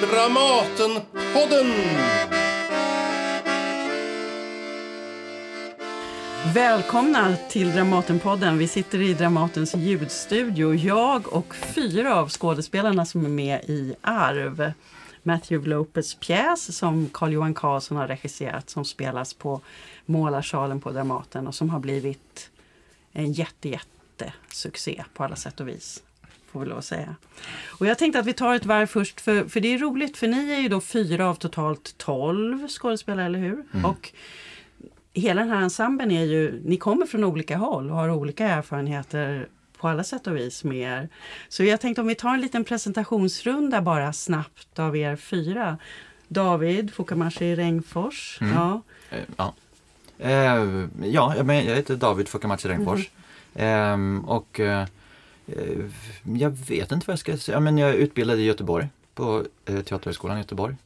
Dramatenpodden! Välkomna till Dramatenpodden. Vi sitter i Dramatens ljudstudio. Jag och fyra av skådespelarna som är med i Arv. Matthew Lopez pjäs som Carl-Johan Karlsson har regisserat som spelas på Målarsalen på Dramaten och som har blivit en jätte, jätte succé på alla sätt och vis. Får vi lov att säga. Och jag tänkte att vi tar ett varv först för, för det är roligt för ni är ju då fyra av totalt tolv skådespelare, eller hur? Och hela den här ensemblen är ju, ni kommer från olika håll och har olika erfarenheter på alla sätt och vis med er. Så jag tänkte om vi tar en liten presentationsrunda bara snabbt av er fyra. David Fukamashi Rengfors. Ja. Eh, Ja. Eh, ja, jag heter David Fukamachi Rengfors. Ehm, och eh, eh, jag vet inte vad jag ska säga. Men jag är utbildad i Göteborg på eh, Teaterhögskolan i Göteborg.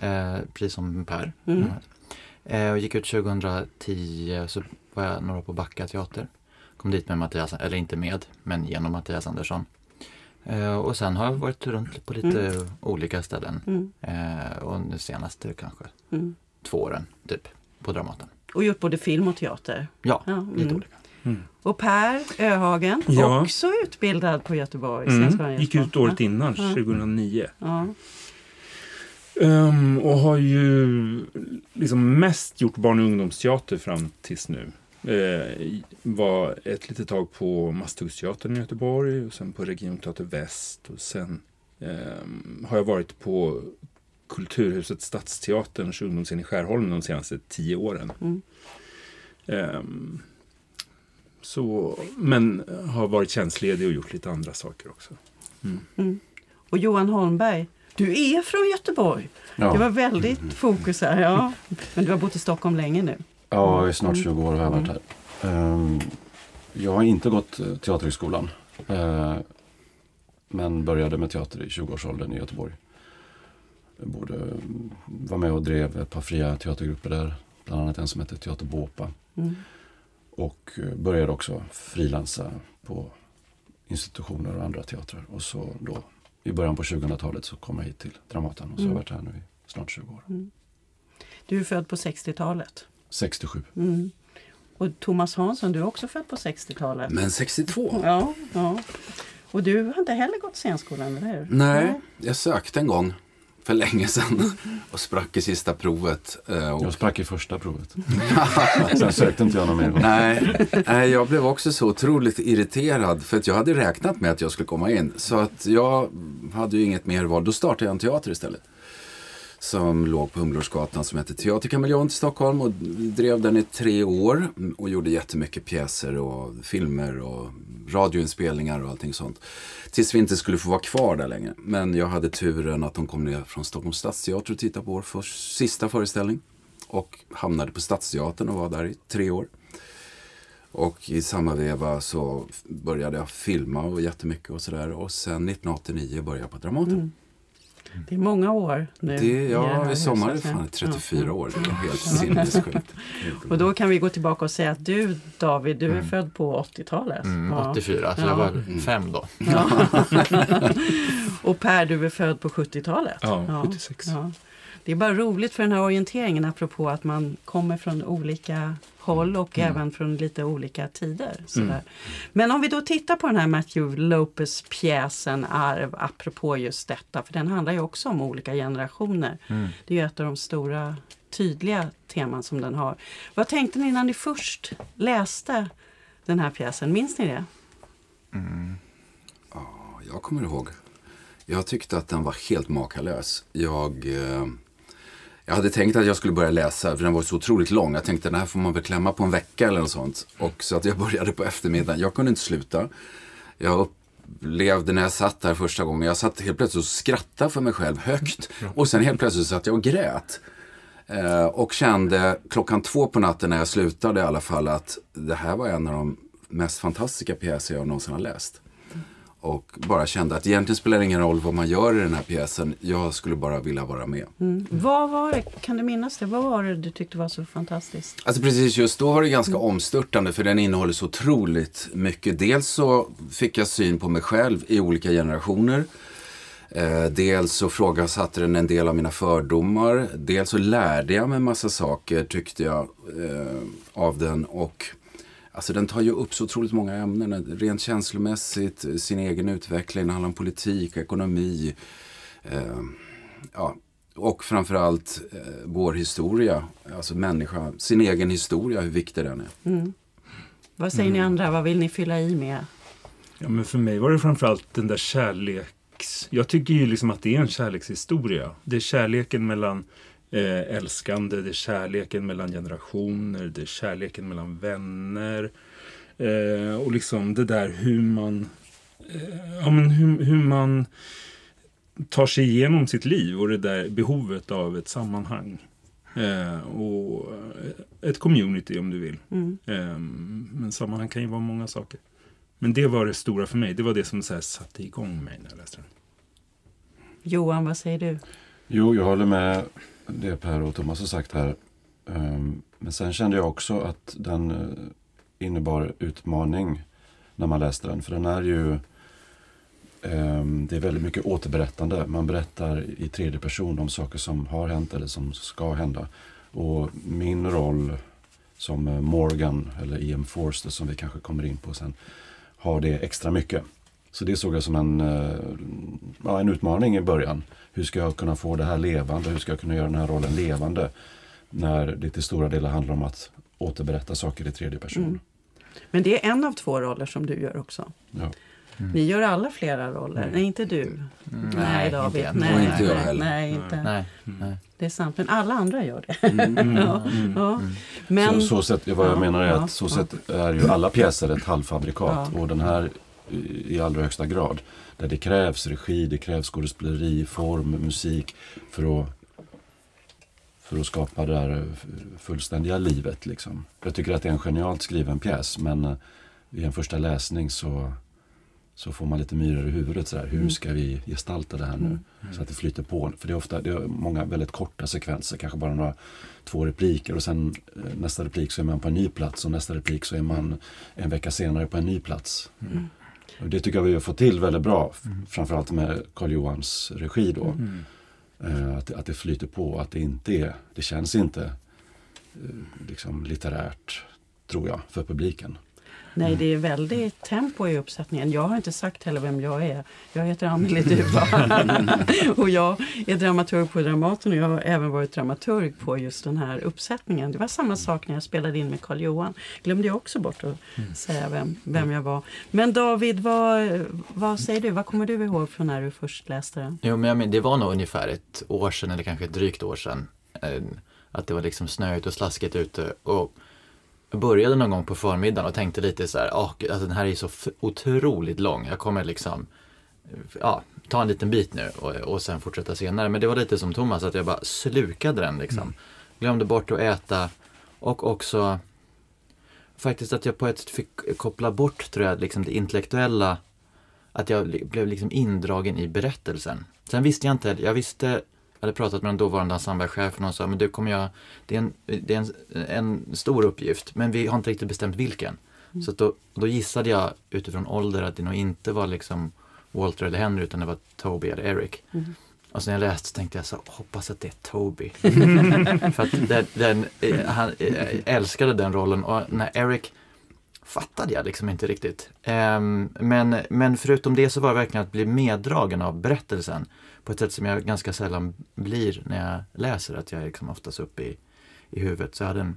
Eh, precis som Per. Mm. Eh, och gick ut 2010 så var jag några år på Backa teater. Kom dit med Mattias, eller inte med, men genom Mattias Andersson. Eh, och sen har jag varit runt på lite olika ställen. Mm. Eh, och nu senaste kanske Mm. två åren typ på Dramaten. Och gjort både film och teater. Ja, Ja, lite mm. Och Per Öhagen, Ja. också utbildad på Göteborg. Mm, gick ut året innan, Ja. 2009. Ja. Ehm, och har ju liksom mest gjort barn och ungdomsteater fram tills nu. Uh, var ett litet tag på Masthuggsteatern i Göteborg och sen på Regionteater Väst. Och sen ehm, har jag varit på Kulturhuset Stadsteaterns ungdomsscen i Skärholmen de senaste tio åren. Mm. Ehm, så, men har varit tjänstledig och gjort lite andra saker också. Och Johan Holmberg, du är från Göteborg. Ja. Det var väldigt fokus här. Ja. Men du har bott i Stockholm länge nu. Ja, i snart 20 år har jag varit här. Ehm, Jag har inte gått eh, Teaterhögskolan. eh, Men började med teater i 20-årsåldern i Göteborg. Jag borde, mm, var med och drev ett par fria teatergrupper där. Bland annat en som hette Teater Båpa. Mm. Och eh, började också frilansa på institutioner och andra teatrar. Och så då i början på 2000-talet så kom jag hit till Dramaten och så har jag varit här nu i snart 20 år. Du är född på 60-talet. 67. Mm. Och Thomas Hansson, du är också född på 60-talet. Men 62? Ja, ja. Och du har inte heller gått scenskolan, eller hur? Nej, jag sökte en gång för länge sedan och sprack i sista provet. eh, Och Jag sprack i första provet. Sen sökte inte jag någon mer gång. Nej, nej, jag blev också så otroligt irriterad för att jag hade räknat med att jag skulle komma in. Så att jag hade ju inget mer val. Då startade jag en teater istället. Som låg på Humlorsgatan som hette Teaterkameleont i Stockholm och drev den i tre år. Och gjorde jättemycket pjäser och filmer och radioinspelningar och allting sånt. Tills vi inte skulle få vara kvar där längre. Men jag hade turen att de kom ner från Stockholms stadsteater och tittade på vår för sista föreställning. Och hamnade på Stadsteatern och var där i tre år. Och i samma veva så började jag filma och jättemycket och sådär. Och sen 1989 började jag på Dramaten. Mm. Det är många år nu. Det, ja, i sommar är det huset. fan Ja, 34 ja. år. Det är helt sinnessjukt. Och då kan vi gå tillbaka och säga att du, David, du är Mm. född på 80-talet. Mm, Ja. 84, så Ja. jag var fem då. Och Per, du är född på 70-talet. Ja, 76. Ja. Det är bara roligt för den här orienteringen apropå att man kommer från olika håll och även från lite olika tider. Sådär. Men om vi då tittar på den här Matthew Lopez pjäsen Arv, apropå just detta, för den handlar ju också om olika generationer. Det är ju ett av de stora tydliga teman som den har. Vad tänkte ni när ni först läste den här pjäsen? Minns ni det? Jag kommer ihåg. Jag tyckte att den var helt makalös. Jag, eh, jag hade tänkt att jag skulle börja läsa, för den var så otroligt lång. Jag tänkte den här får man väl klämma på en vecka eller något sånt. Och så att jag började på eftermiddagen. Jag kunde inte sluta. Jag upplevde när jag satt där första gången, jag satt helt plötsligt och skrattade för mig själv högt. Och sen helt plötsligt satt jag och grät. Eh, och kände klockan två på natten när jag slutade i alla fall att det här var en av de mest fantastiska pjäser jag någonsin har läst. Och bara kände att egentligen spelar det ingen roll vad man gör i den här pjäsen. Jag skulle bara vilja vara med. Vad var det, kan du minnas det? Vad var det du tyckte var så fantastiskt? Alltså precis just då var det ganska omstörtande för den innehåller så otroligt mycket. Dels så fick jag syn på mig själv i olika generationer. Eh, dels så frågasatte den en del av mina fördomar. Dels så lärde jag mig massa saker tyckte jag eh, av den. Och Alltså den tar ju upp så otroligt många ämnen. Rent känslomässigt, sin egen utveckling, det handlar om politik, ekonomi. Eh, ja, och framförallt eh, vår historia, alltså människa, sin egen historia, hur viktig den är. Mm. Vad säger ni andra? Vad vill ni fylla i med? Ja, men för mig var det framförallt den där kärleks... Jag tycker ju liksom att det är en kärlekshistoria. Det är kärleken mellan eh, älskande, det är kärleken mellan generationer, det är kärleken mellan vänner. Eh, och liksom det där hur man... Eh, ja, men hur, hur man tar sig igenom sitt liv och det där behovet av ett sammanhang. Eh, och ett community om du vill. Mm. Eh, men sammanhang kan ju vara många saker. Men det var det stora för mig. Det var det som så här satte igång mig när jag läste den. Johan, vad säger du? Jo, jag håller med det Per och Thomas har sagt här. Ehm, men sen kände jag också att den eh, innebar utmaning när man läste den. För den är ju ehm, det är väldigt mycket återberättande. Man berättar i tredje person om saker som har hänt eller som ska hända. Och min roll som eh, Morgan, eller E.M. Forster som vi kanske kommer in på sen, har det extra mycket. Så det såg jag som en, eh, ja, en utmaning i början. Hur ska jag kunna få det här levande? Hur ska jag kunna göra den här rollen levande? När det till stora delar handlar om att återberätta saker i tredje person. Mm. Men det är en av två roller som du gör också. Ja. Vi gör alla flera roller. Nej, inte du. Mm, nej, David. inte nej, inte jag heller. nej, inte. Nej, nej. Det är sant. Men alla andra gör det. Mm. ja, ja. Men, så, så sätt, vad jag Ja, menar är ja, att så ja. sätt är ju alla pjäser ett halvfabrikat. Ja. Och den här i allra högsta grad. Där det krävs regi, det krävs skådespeleri, form, musik för att, för att skapa det där fullständiga livet. Liksom. Jag tycker att det är en genialt skriven pjäs men eh, i en första läsning så, så får man lite myror i huvudet. Så där. Hur Mm. ska vi gestalta det här nu? Så att det flyter på. För det är ofta det är många väldigt korta sekvenser, kanske bara några två repliker och sen eh, nästa replik så är man på en ny plats och nästa replik så är man en vecka senare på en ny plats. Mm. Och det tycker jag vi har fått till väldigt bra, f- framförallt med Karl Johans regi då. Mm. Eh, att, att det flyter på, att det inte är, det känns inte eh, liksom litterärt, tror jag, för publiken. Nej, det är väldigt tempo i uppsättningen. Jag har inte sagt heller vem jag är. Jag heter Anneli Duva och jag är dramaturg på Dramaten och jag har även varit dramaturg på just den här uppsättningen. Det var samma sak när jag spelade in med Karl Johan. Glömde jag också bort att säga vem, vem jag var. Men David, vad, vad säger du? Vad kommer du ihåg från när du först läste den? Jo, men jag men, det var nog ungefär ett år sedan, eller kanske ett drygt år sedan. eh, Att det var liksom snöigt och slaskigt ute. Och började någon gång på förmiddagen och tänkte lite så här, "Åh, gud, alltså den här är så otroligt lång. Jag kommer liksom, ja, ta en liten bit nu och, och sen fortsätta senare. Men det var lite som Thomas, att jag bara slukade den liksom. Glömde bort att äta och också faktiskt att jag på ett sätt fick koppla bort, tror jag, liksom det intellektuella att jag blev liksom indragen i berättelsen. Sen visste jag inte, jag visste, jag hade pratat med den dåvarande ensemblechefen och sa, men du kommer jag, det är, en, det är en, en stor uppgift, men vi har inte riktigt bestämt vilken. Så att då, då gissade jag utifrån ålder att det nog inte var liksom Walter eller Henry, utan det var Toby eller Eric. Och sen när jag läste tänkte jag så, hoppas att det är Toby. För att den, den, eh, han eh, älskade den rollen och när Eric fattade jag liksom inte riktigt. Ehm, men, men förutom det så var det verkligen att bli meddragen av berättelsen på ett sätt som jag ganska sällan blir när jag läser, att jag är liksom oftast uppe i, i huvudet. Så jag hade en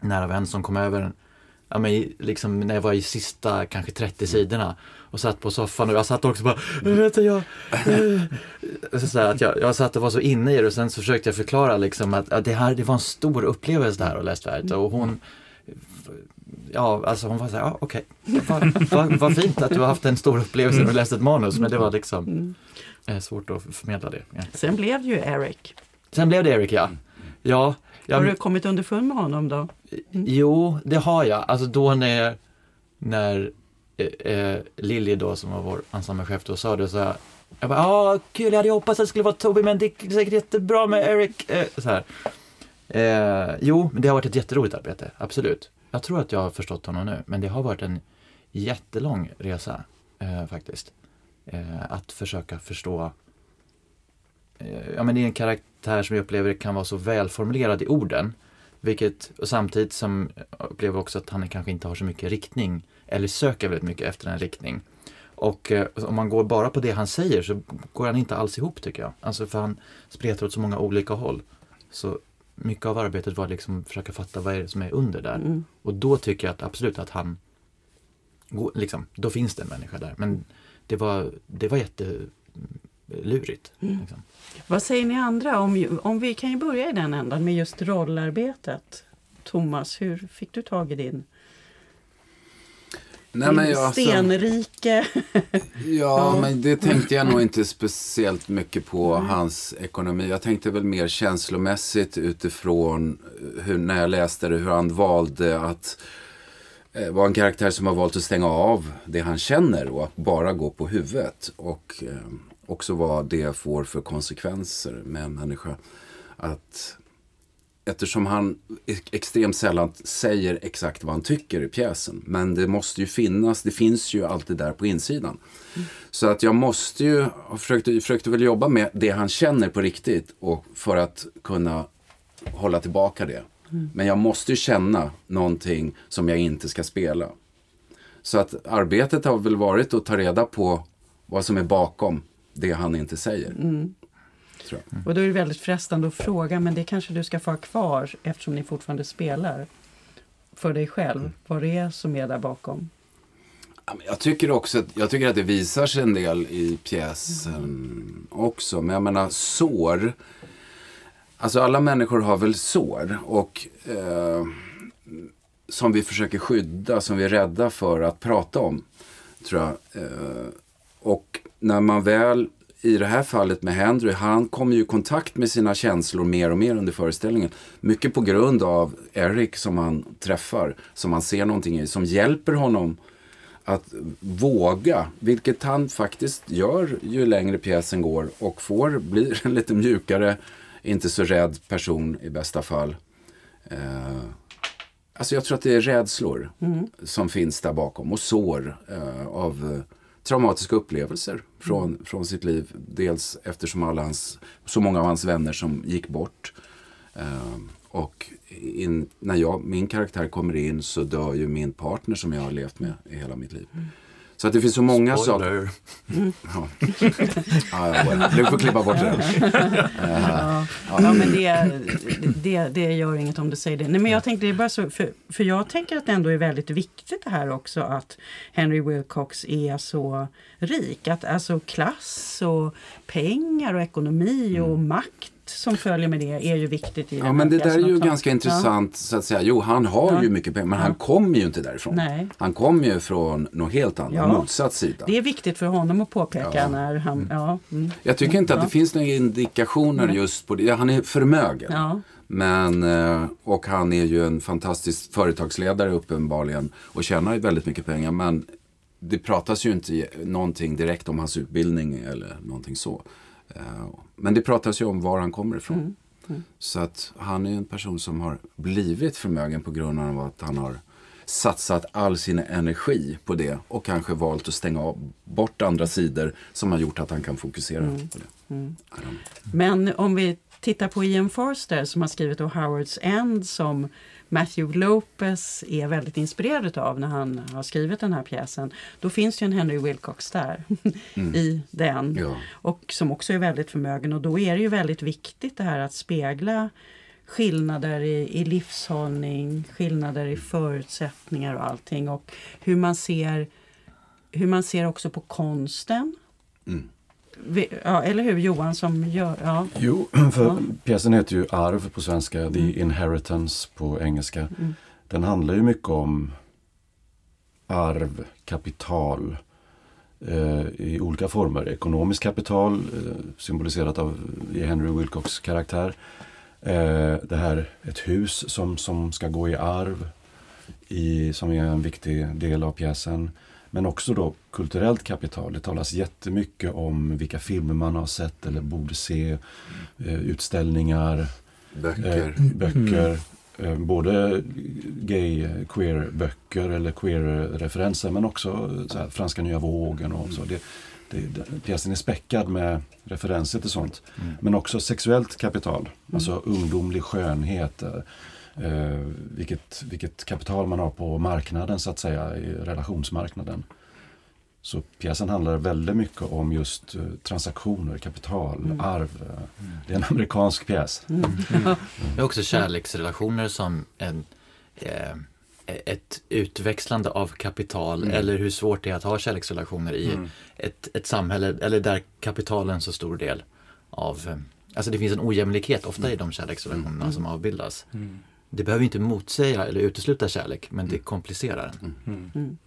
nära vän som kom över Ja, men liksom när jag var i sista kanske 30 sidorna och satt på soffan och jag satt också bara vet du, jag, eh." så att jag, jag satt och var så inne i det och sen så försökte jag förklara liksom att, att det här det var en stor upplevelse det här att läsa färdigt och hon Ja, alltså hon var så här, ja okej, vad, vad, vad fint att du har haft en stor upplevelse när du läste ett manus men det var liksom eh, svårt att förmedla det. Ja. Sen blev det ju Eric. Sen blev det Erik ja. Ja, ja Har men- du kommit underfund med honom då? Jo, det har jag. Alltså då när, när eh, eh, Lilly då som var vår ensemblechef då sa det så här. Jag bara, ja kul, jag hade hoppats att det skulle vara Toby men det är säkert jättebra med Eric. Eh, så här. Eh, jo, men det har varit ett jätteroligt arbete, absolut. Jag tror att jag har förstått honom nu, men det har varit en jättelång resa eh, faktiskt. Eh, att försöka förstå eh, ja, men det är en karaktär som jag upplever kan vara så välformulerad i orden. Vilket, och samtidigt som jag upplever också att han kanske inte har så mycket riktning eller söker väldigt mycket efter en riktning. Och eh, om man går bara på det han säger så går han inte alls ihop tycker jag. Alltså för han spretar åt så många olika håll. Så mycket av arbetet var liksom att försöka fatta vad är det som är under där. Mm. Och då tycker jag att absolut att han, liksom, då finns det en människa där. Men det var, det var jättelurigt. Liksom. Vad säger ni andra? Om, om vi kan ju börja i den ändan med just rollarbetet. Thomas, hur fick du tag i din? Nej, men jag, alltså, stenrike? ja, Ja. men det tänkte jag nog inte speciellt mycket på, hans ekonomi. Jag tänkte väl mer känslomässigt utifrån hur, när jag läste det, hur han valde att eh, vara en karaktär som har valt att stänga av det han känner och att bara gå på huvudet. Och eh, också vad det får för konsekvenser med en människa. Att Eftersom han extremt sällan säger exakt vad han tycker i pjäsen. Men det måste ju finnas, det finns ju alltid där på insidan. Så att jag måste ju, jag försökte, jag försökte väl jobba med det han känner på riktigt och för att kunna hålla tillbaka det. Men jag måste ju känna någonting som jag inte ska spela. Så att arbetet har väl varit att ta reda på vad som är bakom det han inte säger. Mm. Tror jag. Och då är det väldigt frestande att fråga, men det kanske du ska få ha kvar eftersom ni fortfarande spelar. För dig själv, vad det är som är där bakom. Jag tycker också att, jag tycker att det visar sig en del i pjäsen också. Men jag menar sår. Alltså alla människor har väl sår. Och eh, som vi försöker skydda, som vi är rädda för att prata om. Tror jag. Eh, och när man väl, i det här fallet med Henry, han kommer ju i kontakt med sina känslor mer och mer under föreställningen. Mycket på grund av Eric som han träffar, som han ser någonting i, som hjälper honom att våga, vilket han faktiskt gör ju längre pjäsen går och får, blir en lite mjukare, inte så rädd person i bästa fall. Eh, alltså jag tror att det är rädslor som finns där bakom och sår eh, av eh, traumatiska upplevelser från, från sitt liv. Dels eftersom alla hans, så många av hans vänner som gick bort. Eh, och in, när jag, min karaktär kommer in så dör ju min partner som jag har levt med i hela mitt liv. Så att det finns så många saker. Spoiler. Ja. ja, ja, well. du får klippa bort det. Ja, ja men det, det, det gör inget om du säger det. Nej, men jag tänkte det är bara så, för, för jag tänker att det ändå är väldigt viktigt det här också att Henry Wilcox är så rik. Att alltså klass och pengar och ekonomi och makt som följer med det är ju viktigt i Mm. Ja, men det där är ju ganska intressant så att säga. Jo, han har Ja. ju mycket pengar, men han kommer ju inte därifrån. Nej. Han kommer ju från något helt annat, Ja. motsatt sida. Ja, det är viktigt för honom att påpeka Ja. när han... Ja, mm. Jag tycker inte att Ja. det finns några indikationer just på det. Ja, Han är förmögen. ja. Men, eh, och han är ju en fantastisk företagsledare uppenbarligen och tjänar ju väldigt mycket pengar. Men det pratas ju inte någonting direkt om hans utbildning eller någonting så. Eh, Men det pratas ju om var han kommer ifrån. Så att han är en person som har blivit förmögen på grund av att han har satsat all sin energi på det och kanske valt att stänga av bort andra sidor som har gjort att han kan fokusera på det. Don't- Men om vi tittar på Ian Forster som har skrivit om Howards End som Matthew Lopez är väldigt inspirerad av när han har skrivit den här pjäsen. Då finns ju en Henry Wilcox där i den. Ja. Och som också är väldigt förmögen. Och då är det ju väldigt viktigt det här att spegla skillnader i, i livshållning, skillnader i förutsättningar och allting. Och hur man ser, hur man ser också på konsten. Mm. Ja, eller hur Johan som gör... Ja. Jo, för Ja. pjäsen heter ju Arv på svenska, The Inheritance på engelska. Den handlar ju mycket om arv, kapital eh, i olika former. Ekonomiskt kapital, eh, symboliserat av Henry Wilcox karaktär. Eh, det här, ett hus som, som ska gå i arv, i, som är en viktig del av pjäsen. Men också då kulturellt kapital. Det talas jättemycket om vilka filmer man har sett eller borde se. Eh, utställningar, Böcker. eh, böcker. Eh, både gay, queer-böcker eller queer-referenser men också så här, franska nya vågen och så. Det, det, det, pjäsen är späckad med referenser till sånt. Mm. Men också sexuellt kapital, alltså ungdomlig skönhet. Eh, vilket, vilket kapital man har på marknaden så att säga, i relationsmarknaden. Så pjäsen handlar väldigt mycket om just eh, transaktioner, kapital, arv. eh. Det är en amerikansk pjäs. Det är också kärleksrelationer som en, eh, ett utväxlande av kapital eller hur svårt det är att ha kärleksrelationer i ett, ett samhälle eller där kapital är en så stor del av eh, Alltså det finns en ojämlikhet ofta i de kärleksrelationerna som avbildas. Det behöver inte motsäga eller utesluta kärlek men det komplicerar den.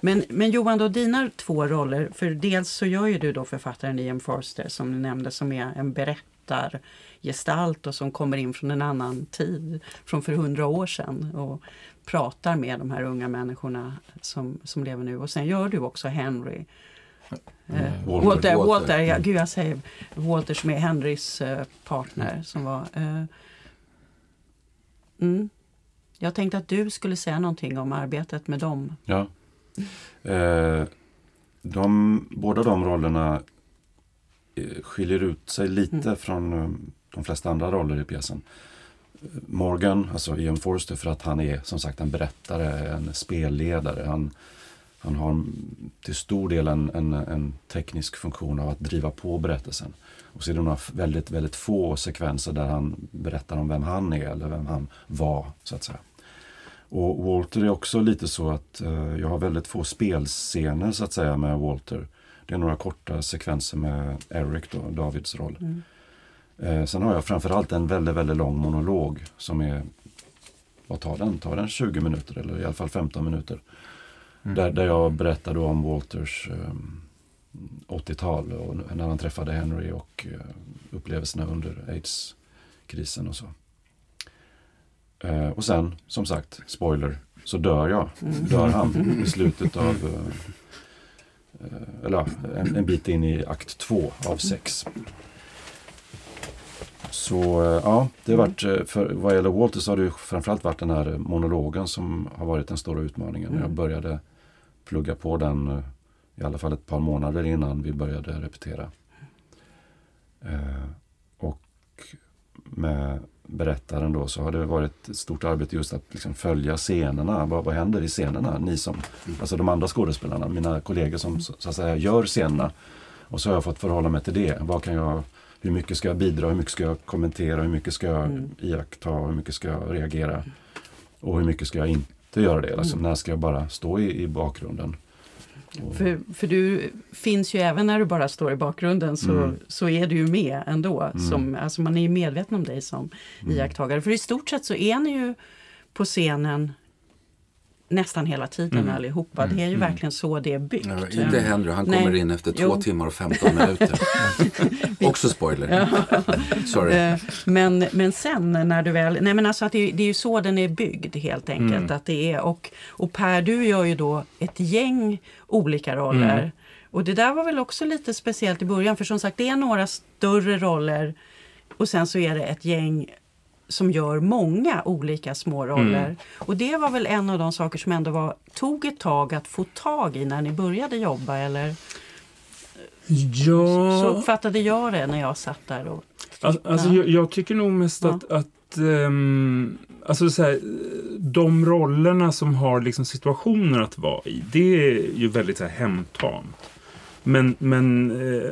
Men, men Johan, då, dina två roller, för dels så gör ju du då författaren Ian Forster som du nämnde som är en berättargestalt och som kommer in från en annan tid, från för hundra år sedan och pratar med de här unga människorna som, som lever nu. Och sen gör du också Henry. Eh, Walter. Walter, Walter, Walter. ja, gud jag säger Walter som är Henrys eh, partner som var eh, mm. Jag tänkte att du skulle säga någonting om arbetet med dem. Ja. Eh, de, båda de rollerna eh, skiljer ut sig lite från eh, de flesta andra roller i pjäsen. Morgan, alltså Ian Forster, för att han är som sagt en berättare, en spelledare. Han, han har till stor del en, en, en teknisk funktion av att driva på berättelsen. Och så är det några väldigt, väldigt få sekvenser där han berättar om vem han är eller vem han var, så att säga. Och Walter är också lite så att eh, jag har väldigt få spelscener så att säga med Walter. Det är några korta sekvenser med Eric då, Davids roll. Eh, sen har jag framförallt en väldigt, väldigt lång monolog som är, vad tar den? Tar den 20 minuter eller i alla fall 15 minuter? Där, där jag berättar då om Walters eh, 80-tal och när han träffade Henry och eh, upplevelserna under aids-krisen och så. Eh, och sen, som sagt, spoiler, så dör jag. Dör han i slutet av, eh, eller en, en bit in i akt två av sex. Så ja, det har varit, för vad gäller Walter så har det framförallt varit den här monologen som har varit den stora utmaningen. Jag började plugga på den eh, i alla fall ett par månader innan vi började repetera. Eh, och med berättaren då så har det varit ett stort arbete just att liksom följa scenerna. Vad, vad händer i scenerna? Ni som, alltså de andra skådespelarna, mina kollegor som så, så att säga gör scenerna. Och så har jag fått förhålla mig till det. Vad kan jag, hur mycket ska jag bidra? Hur mycket ska jag kommentera? Hur mycket ska jag iaktta? Hur mycket ska jag reagera? Och hur mycket ska jag inte göra det? Alltså, När ska jag bara stå i, i bakgrunden? Och- För, för du finns ju även när du bara står i bakgrunden så, Mm. så är du ju med ändå. Som, alltså man är ju medveten om dig som Mm. iakttagare. För i stort sett så är ni ju på scenen nästan hela tiden Mm. allihopa. Det är ju verkligen så det är byggt. Ja, inte Henry, han Nej. kommer in efter två Jo. timmar och 15 minuter. Också spoiler. Sorry. Eh, Men, men sen när du väl... Nej men alltså att det, det är ju så den är byggd helt enkelt. Att det är, och, och Per, du gör ju då ett gäng olika roller. Och det där var väl också lite speciellt i början. För som sagt, det är några större roller. Och sen så är det ett gäng som gör många olika små roller. Och det var väl en av de saker som ändå var, tog ett tag att få tag i när ni började jobba eller? Ja, Så uppfattade jag det när jag satt där och Alltså, alltså, jag, jag tycker nog mest Ja. att, att ehm, alltså så här, de rollerna som har liksom situationer att vara i, det är ju väldigt så här, hemtamt. Men, men eh,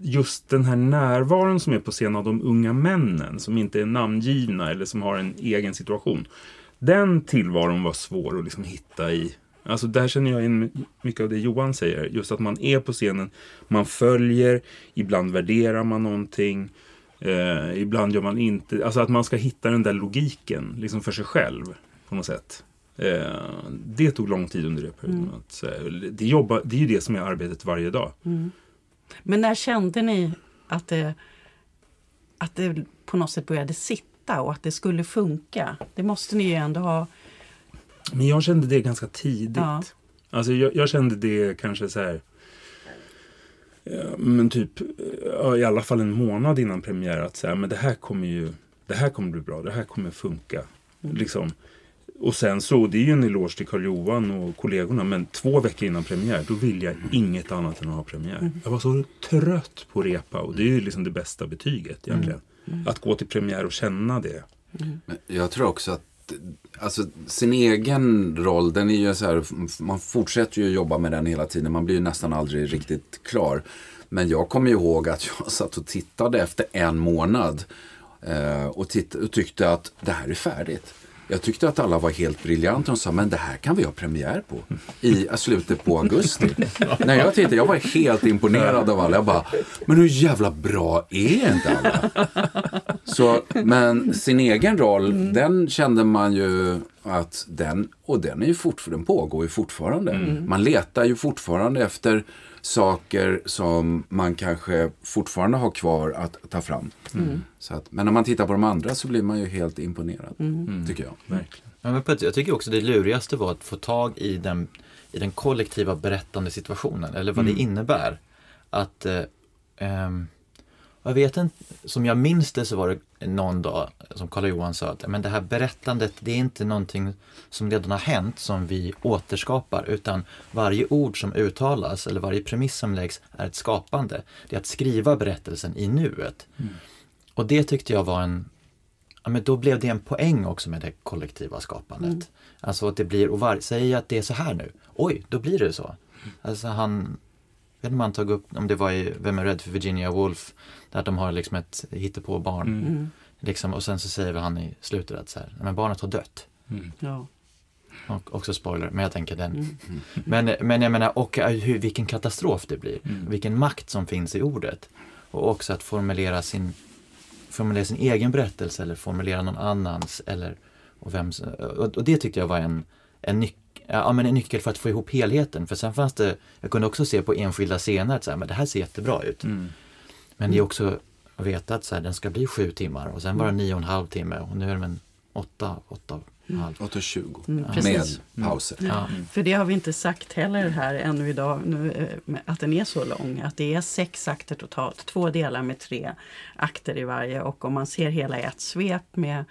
just den här närvaron som är på scen av de unga männen som inte är namngivna eller som har en egen situation. Den tillvaron var svår att liksom hitta i. Alltså där känner jag in mycket av det Johan säger. Just att man är på scenen, man följer, ibland värderar man någonting. Eh, ibland gör man inte, alltså att man ska hitta den där logiken liksom för sig själv på något sätt. Eh, det tog lång tid under det perioden. Att, så här, det, jobba, det är ju det som är arbetet varje dag. Men när kände ni att det, att det på något sätt började sitta och att det skulle funka? Det måste ni ju ändå ha... Men jag kände det ganska tidigt. Ja. Alltså jag, jag kände det kanske så här. Men typ i alla fall en månad innan premiär att säga men det här kommer ju det här kommer bli bra, det här kommer funka. Liksom. Och sen så, det är ju en eloge till Karl-Johan och kollegorna, men två veckor innan premiär, då ville jag inget annat än att ha premiär. Jag var så trött på repa och det är ju liksom det bästa betyget egentligen. Att gå till premiär och känna det. Men jag tror också att alltså, sin egen roll, den är ju så här, man fortsätter ju jobba med den hela tiden. Man blir ju nästan aldrig riktigt klar. Men jag kommer ju ihåg att jag satt och tittade efter en månad eh, och, titt- och tyckte att det här är färdigt. Jag tyckte att alla var helt briljanta och sa men det här kan vi ha premiär på i slutet på augusti. När jag tittade, jag var helt imponerad av alla. Jag bara, men hur jävla bra är inte alla? Så, men sin egen roll, den kände man ju att den, och den är ju fortfarande, den pågår ju fortfarande. Man letar ju fortfarande efter saker som man kanske fortfarande har kvar att ta fram. Så att, men när man tittar på de andra så blir man ju helt imponerad, tycker jag. Verkligen. Ja, men jag tycker också det lurigaste var att få tag i den, i den kollektiva berättande situationen, eller vad det innebär. Att, eh, ehm, jag vet inte, som jag minns det så var det någon dag som Karl-Johan sa att men det här berättandet det är inte någonting som redan har hänt som vi återskapar utan varje ord som uttalas eller varje premiss som läggs är ett skapande. Det är att skriva berättelsen i nuet. Och det tyckte jag var en Ja, men då blev det en poäng också med det kollektiva skapandet. Alltså att det blir, och var, säger jag att det är så här nu, oj, då blir det så. Alltså han, vet inte om han tog upp, om det var i Vem är rädd för Virginia Woolf, där de har liksom ett hittepå-barn. Liksom, och sen så säger väl han i slutet att så här, "Nej, men barnet har dött. Ja. Och också spoiler, men jag tänker den. Men, men jag menar, och eh, hur, vilken katastrof det blir. Vilken makt som finns i ordet. Och också att formulera sin, formulera sin egen berättelse eller formulera någon annans. Eller, och, vems, och, och det tyckte jag var en, en, nyc, ja, men en nyckel för att få ihop helheten. För sen fanns det, jag kunde också se på enskilda scener att så här, men det här ser jättebra ut. Men det är också att veta att så här, den ska bli sju timmar och sen var det nio och en halv timme och nu är den en åtta, åtta halv. 8.20 Mm, med precis. pauser. Ja. För det har vi inte sagt heller här ännu idag, nu, eh, att den är så lång. Att det är sex akter totalt, två delar med tre akter i varje. Och om man ser hela i ett svep med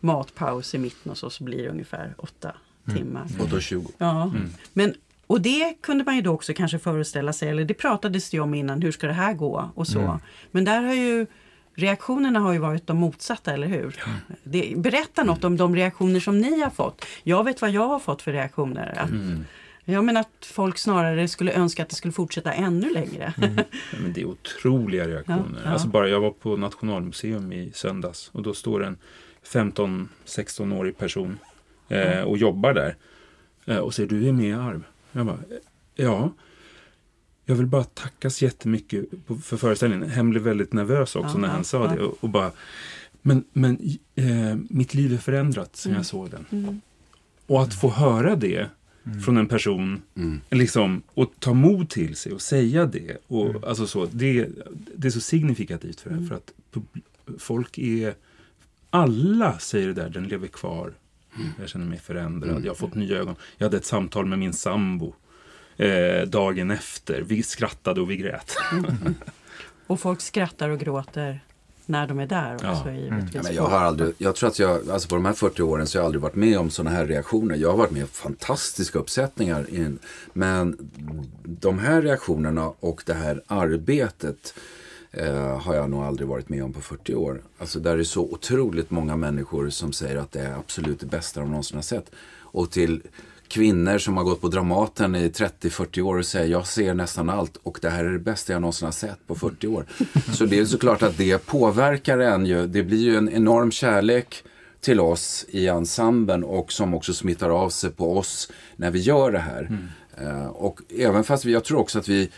matpaus i mitten och så, så blir det ungefär åtta timmar. 8.20. Ja. Men, och det kunde man ju då också kanske föreställa sig, eller det pratades det om innan, hur ska det här gå och så. Men där har ju reaktionerna har ju varit de motsatta, eller hur? Det, berätta något om de reaktioner som ni har fått. Jag vet vad jag har fått för reaktioner. Att, Jag menar att folk snarare skulle önska att det skulle fortsätta ännu längre. Ja, men det är otroliga reaktioner. Ja, ja. Alltså bara, jag var på Nationalmuseum i söndags och då står en 15-16-årig person eh, och jobbar där. Eh, och säger du är med i Arv. Jag bara, "Eh, ja. Jag vill bara tacka så jättemycket för föreställningen. Hem blev väldigt nervös också Ja, när han sa ja. det. Och, och bara, men, men eh, mitt liv är förändrat sen jag såg den. Mm. Och att få höra det från en person Mm. liksom, och ta mod till sig och säga det. Och, alltså så, det, det är så signifikativt för det här. För att folk är... Alla säger det där, den lever kvar. Jag känner mig förändrad, jag har fått nya ögon. Jag hade ett samtal med min sambo eh, dagen efter. Vi skrattade och vi grät. Och folk skrattar och gråter när de är där också Ja. givetvis. Ja, men jag har aldrig, jag tror att jag, alltså på de här 40 åren så har jag aldrig varit med om sådana här reaktioner. Jag har varit med om fantastiska uppsättningar. i en- Men de här reaktionerna och det här arbetet eh, har jag nog aldrig varit med om på 40 år. Alltså där är så otroligt många människor som säger att det är absolut det bästa de någonsin har sett. Och till kvinnor som har gått på Dramaten i 30-40 år och säger jag ser nästan allt och det här är det bästa jag någonsin har sett på 40 år. Så det är såklart att det påverkar en ju. Det blir ju en enorm kärlek till oss i ensemblen och som också smittar av sig på oss när vi gör det här. Eh, och även fast vi, jag tror också att vi,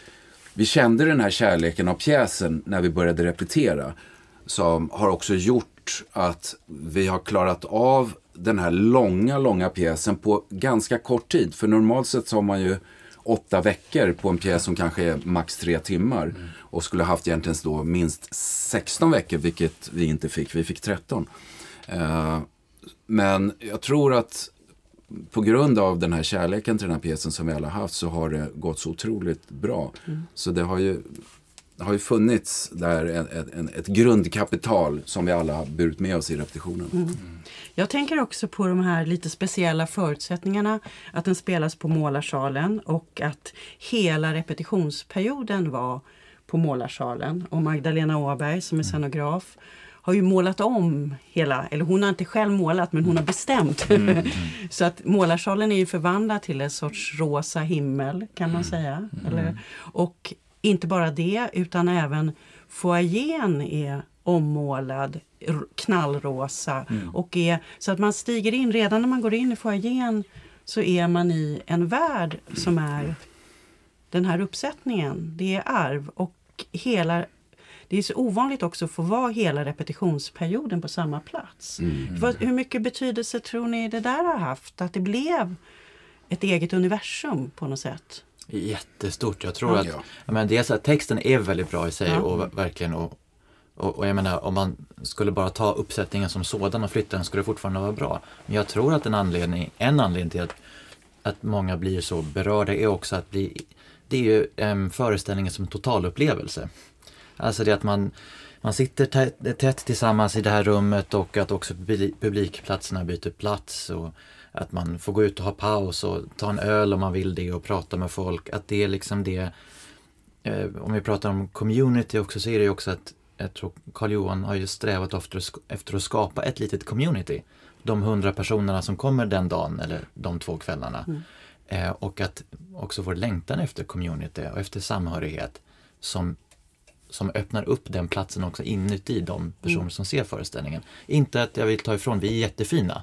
vi kände den här kärleken av pjäsen när vi började repetera. Som har också gjort att vi har klarat av den här långa, långa pjäsen på ganska kort tid. För normalt sett så har man ju åtta veckor på en pjäs som kanske är max tre timmar. Och skulle haft egentligen då minst 16 veckor, vilket vi inte fick. Vi fick 13. Uh, eh, men jag tror att på grund av den här kärleken till den här pjäsen som vi alla haft så har det gått så otroligt bra. Så det har ju har ju funnits där en, en, ett grundkapital som vi alla har burit med oss i repetitionen. Mm. Jag tänker också på de här lite speciella förutsättningarna. Att den spelas på Målarsalen och att hela repetitionsperioden var på Målarsalen. Och Magdalena Åberg som är scenograf har ju målat om hela, eller hon har inte själv målat men hon har bestämt. Mm. så att Målarsalen är ju förvandlad till en sorts rosa himmel kan man säga. Eller, och inte bara det utan även foajén är ommålad knallrosa. Mm. Och är, så att man stiger in, redan när man går in i foajén så är man i en värld som är den här uppsättningen. Det är arv och hela det är så ovanligt också att få vara hela repetitionsperioden på samma plats. Mm. Hur mycket betydelse tror ni det där har haft? Att det blev ett eget universum på något sätt? Jättestort. Jag tror ja. att, jag menar, dels att texten är väldigt bra i sig ja. och verkligen och, och, och, jag menar om man skulle bara ta uppsättningen som sådan och flytta den skulle det fortfarande vara bra. Men jag tror att en anledning, en anledning till att, att många blir så berörda är också att bli, det är ju um, föreställningen som en totalupplevelse. Alltså det att man, man sitter tätt, tätt tillsammans i det här rummet och att också publikplatserna byter plats. Och, att man får gå ut och ha paus och ta en öl om man vill det och prata med folk. Att det är liksom det, eh, om vi pratar om community också så är det ju också att jag tror Karl-Johan har ju strävat efter, efter att skapa ett litet community. De hundra personerna som kommer den dagen eller de två kvällarna. Mm. Eh, och att också vår längtan efter community och efter samhörighet som, som öppnar upp den platsen också inuti de personer mm. som ser föreställningen. Inte att jag vill ta ifrån, vi är jättefina.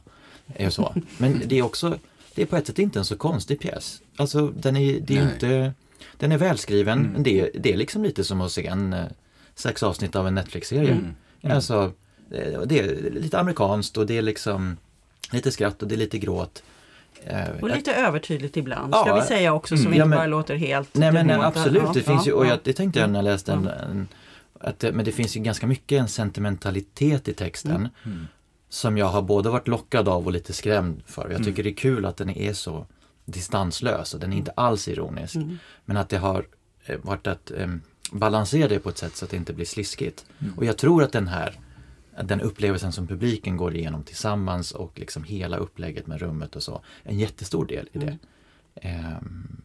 Är så. Men det är också, det är på ett sätt inte en så konstig pjäs. Alltså den är, det är inte, den är välskriven, mm. men det, är, det är liksom lite som att se en eh, sex avsnitt av en Netflix-serie. Mm. Mm. Alltså, eh, det är lite amerikanskt och det är liksom lite skratt och det är lite gråt. Eh, och lite övertydligt ibland, ska ja, vi säga också, så mm, vi inte ja, men, bara låter helt... Nej men absolut, ja, det finns ju, och jag, det tänkte jag när jag läste en, en att, men det finns ju ganska mycket en sentimentalitet i texten. Mm. mm som jag har både varit lockad av och lite skrämd för. Jag tycker mm. det är kul att den är så distanslös och den är inte alls ironisk. Mm. Men att det har eh, varit att um, balansera det på ett sätt så att det inte blir sliskigt. Mm. Och jag tror att den här den upplevelsen som publiken går igenom tillsammans och liksom hela upplägget med rummet och så, en jättestor del i det. Um,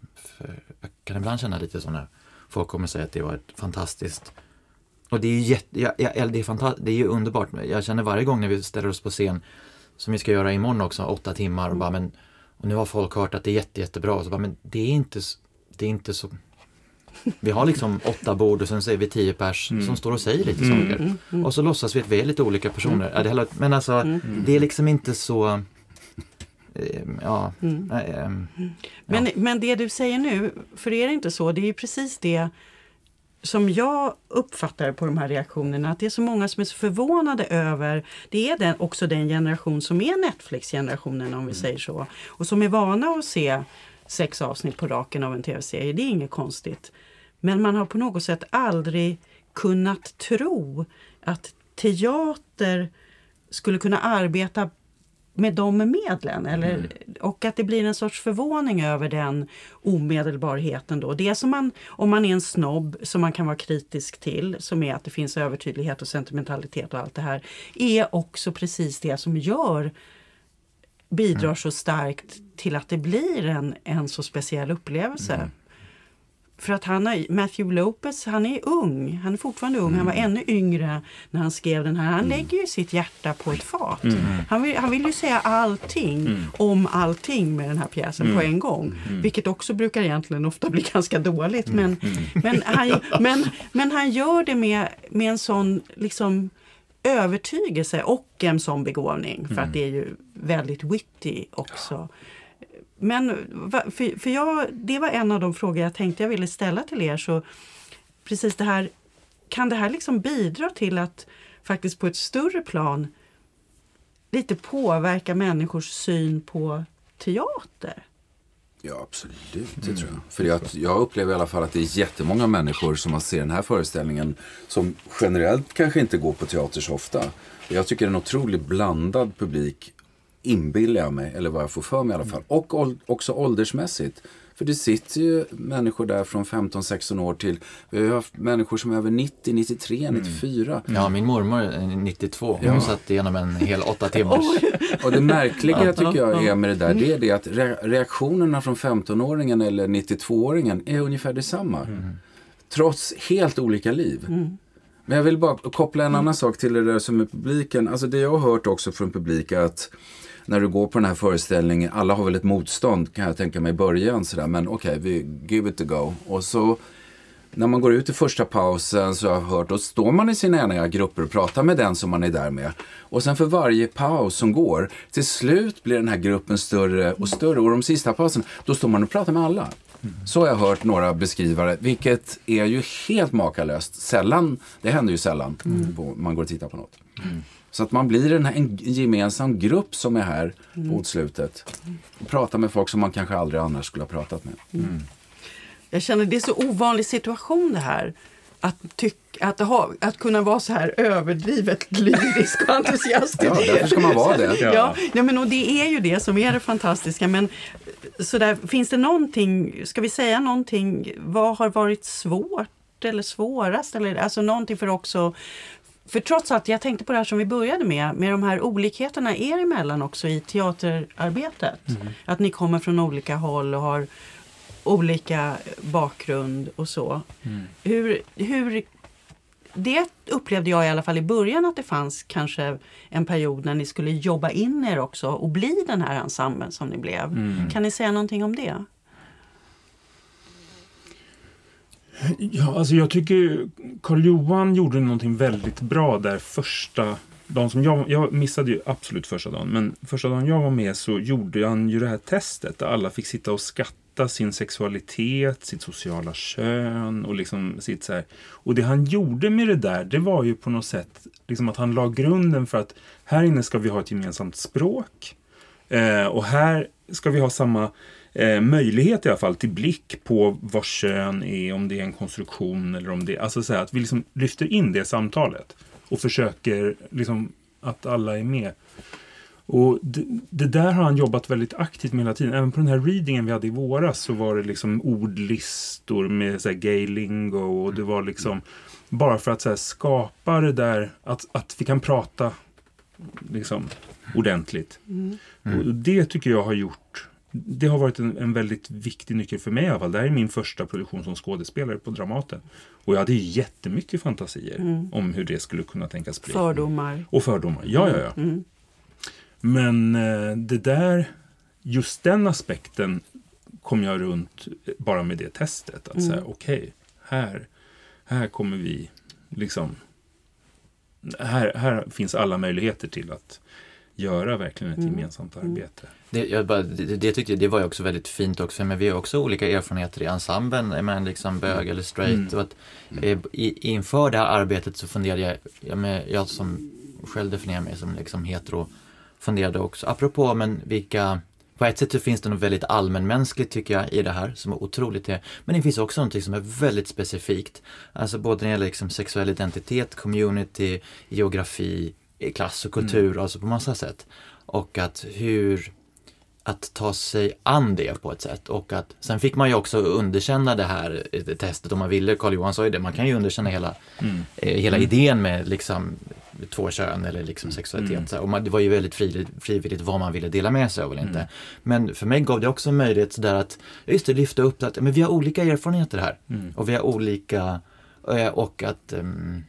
jag kan ibland känna lite så när folk kommer säga att det var ett fantastiskt och det är ju jätte, ja, ja, det är fantastiskt, det är ju underbart. Jag känner varje gång när vi ställer oss på scen, som vi ska göra imorgon också, åtta timmar och bara men, och nu har folk hört att det är jätte, jättebra. Och så bara, men det är inte, det är inte så vi har liksom åtta bord och sen säger vi tio pers mm. som står och säger lite mm. saker. Mm. mm. Och så låtsas vi att vi är lite olika personer. Mm. Ja, det, men alltså, mm. det är liksom inte så... Eh, ja, äh, men, men det du säger nu, för är det inte så? Det är ju precis det som jag uppfattar på de här reaktionerna, att det är så många som är så förvånade över, det är den, också den generation som är Netflix-generationen om vi mm. säger så, och som är vana att se sex avsnitt på raken av en tv-serie. Det är inget konstigt. Men man har på något sätt aldrig kunnat tro att teater skulle kunna arbeta med de medlen. Eller, mm. Och att det blir en sorts förvåning över den omedelbarheten. Då. Det som man, om man är en snobb som man kan vara kritisk till, som är att det finns övertydlighet och sentimentalitet och allt det här, är också precis det som gör bidrar mm. så starkt till att det blir en, en så speciell upplevelse. Mm. För att han har, Matthew Lopez, han är ung. Han är fortfarande ung. Mm. Han var mm. ännu yngre när han skrev den här. Han mm. lägger ju sitt hjärta på ett fat. Mm. Han, vill, han vill ju säga allting mm. om allting med den här pjäsen på en gång. Vilket också brukar egentligen ofta bli ganska dåligt. Men, men, han, men, men han gör det med, med en sån liksom övertygelse och en sån begåvning. För att det är ju väldigt witty också. Men för, för jag, det var en av de frågor jag tänkte jag ville ställa till er. Så precis det här, kan det här liksom bidra till att faktiskt på ett större plan lite påverka människors syn på teater? Ja, absolut. Det tror jag. För jag, jag upplever i alla fall att det är jättemånga människor som har ser den här föreställningen som generellt kanske inte går på teater så ofta. Jag tycker det är en otroligt blandad publik inbillar jag mig, eller vad jag får för mig i alla fall. Och också åldersmässigt. För det sitter ju människor där från 15-16 år till, vi har haft människor som är över 90, 93, 94. Ja, min mormor är 92. Hon Ja. satt igenom en hel åtta timmars. Och det märkliga Ja, tycker jag ja. är med det där, det är det att re- reaktionerna från 15-åringen eller 92-åringen är ungefär detsamma. Trots helt olika liv. Men jag vill bara koppla en annan sak till det där som är publiken. Alltså det jag har hört också från publik är att när du går på den här föreställningen, alla har väl ett motstånd kan jag tänka mig i början sådär, men okej, vi give it a go. Och så när man går ut i första pausen så har jag hört, då står man i sina eniga grupper och pratar med den som man är där med. Och sen för varje paus som går, till slut blir den här gruppen större och större. Och de sista pausen, då står man och pratar med alla. Så har jag hört några beskrivare, vilket är ju helt makalöst. Sällan, det händer ju sällan på, man går och tittar på något. Så att man blir en, en gemensam grupp som är här mot slutet. Och pratar med folk som man kanske aldrig annars skulle ha pratat med. Jag känner det är så ovanlig situation det här. Att, tyck, att, ha, att kunna vara så här överdrivet lyrisk och entusiastisk. Ja, därför ska man vara det. Ja, Ja. ja men och det är ju det som är det fantastiska. Men så där, finns det någonting, ska vi säga någonting, vad har varit svårt eller svårast? Eller, alltså någonting för också för trots allt, jag tänkte på det här som vi började med, med de här olikheterna er emellan också i teaterarbetet. Att ni kommer från olika håll och har olika bakgrund och så. Hur, hur, det upplevde jag i alla fall i början att det fanns kanske en period när ni skulle jobba in er också och bli den här ensemblen som ni blev. Kan ni säga någonting om det? Ja, alltså jag tycker Karl-Johan gjorde någonting väldigt bra där första dagen som jag, jag missade ju absolut första dagen, men första dagen jag var med så gjorde han ju det här testet där alla fick sitta och skatta sin sexualitet, sitt sociala kön och liksom sitt så här. Och det han gjorde med det där, det var ju på något sätt liksom att han la grunden för att här inne ska vi ha ett gemensamt språk. Eh, och här ska vi ha samma eh, möjlighet i alla fall till blick på vad kön är, om det är en konstruktion eller om det Alltså så här, att vi liksom lyfter in det samtalet och försöker liksom att alla är med. Och det, det där har han jobbat väldigt aktivt med hela tiden. Även på den här readingen vi hade i våras så var det liksom ordlistor med så här gay lingo och det var liksom bara för att så skapa det där att, att vi kan prata liksom ordentligt. Och det tycker jag har gjort det har varit en, en väldigt viktig nyckel för mig i alla fall. Det här är min första produktion som skådespelare på Dramaten. Och jag hade jättemycket fantasier om hur det skulle kunna tänkas bli. Fördomar. Och fördomar, ja, ja, ja. Mm. Men eh, det där, just den aspekten kom jag runt bara med det testet. Att säga, okej, här, här kommer vi liksom... Här, här finns alla möjligheter till att göra verkligen ett gemensamt arbete. Det, jag bara, det, det tyckte jag, det var ju också väldigt fint också, men vi har också olika erfarenheter i ensemblen, är man liksom bög eller straight. Mm. Och att, eh, i, inför det här arbetet så funderade jag, jag, med, jag som själv definierar mig som liksom hetero, funderade också, apropå men vilka på ett sätt så finns det något väldigt allmänmänskligt tycker jag i det här som är otroligt det. Men det finns också någonting som är väldigt specifikt. Alltså både när det gäller liksom sexuell identitet, community, geografi, klass och kultur, alltså på massa sätt. Och att hur att ta sig an det på ett sätt och att sen fick man ju också underkänna det här eh, testet om man ville. Carl Johan sa ju det, man kan ju underkänna hela, eh, hela idén med liksom två kön eller liksom sexualitet. Så här, Och man, det var ju väldigt frivilligt, frivilligt vad man ville dela med sig av eller inte. Men för mig gav det också en möjlighet sådär att, just det, lyfta upp att men vi har olika erfarenheter här. Och vi har olika, eh, och att, ehm,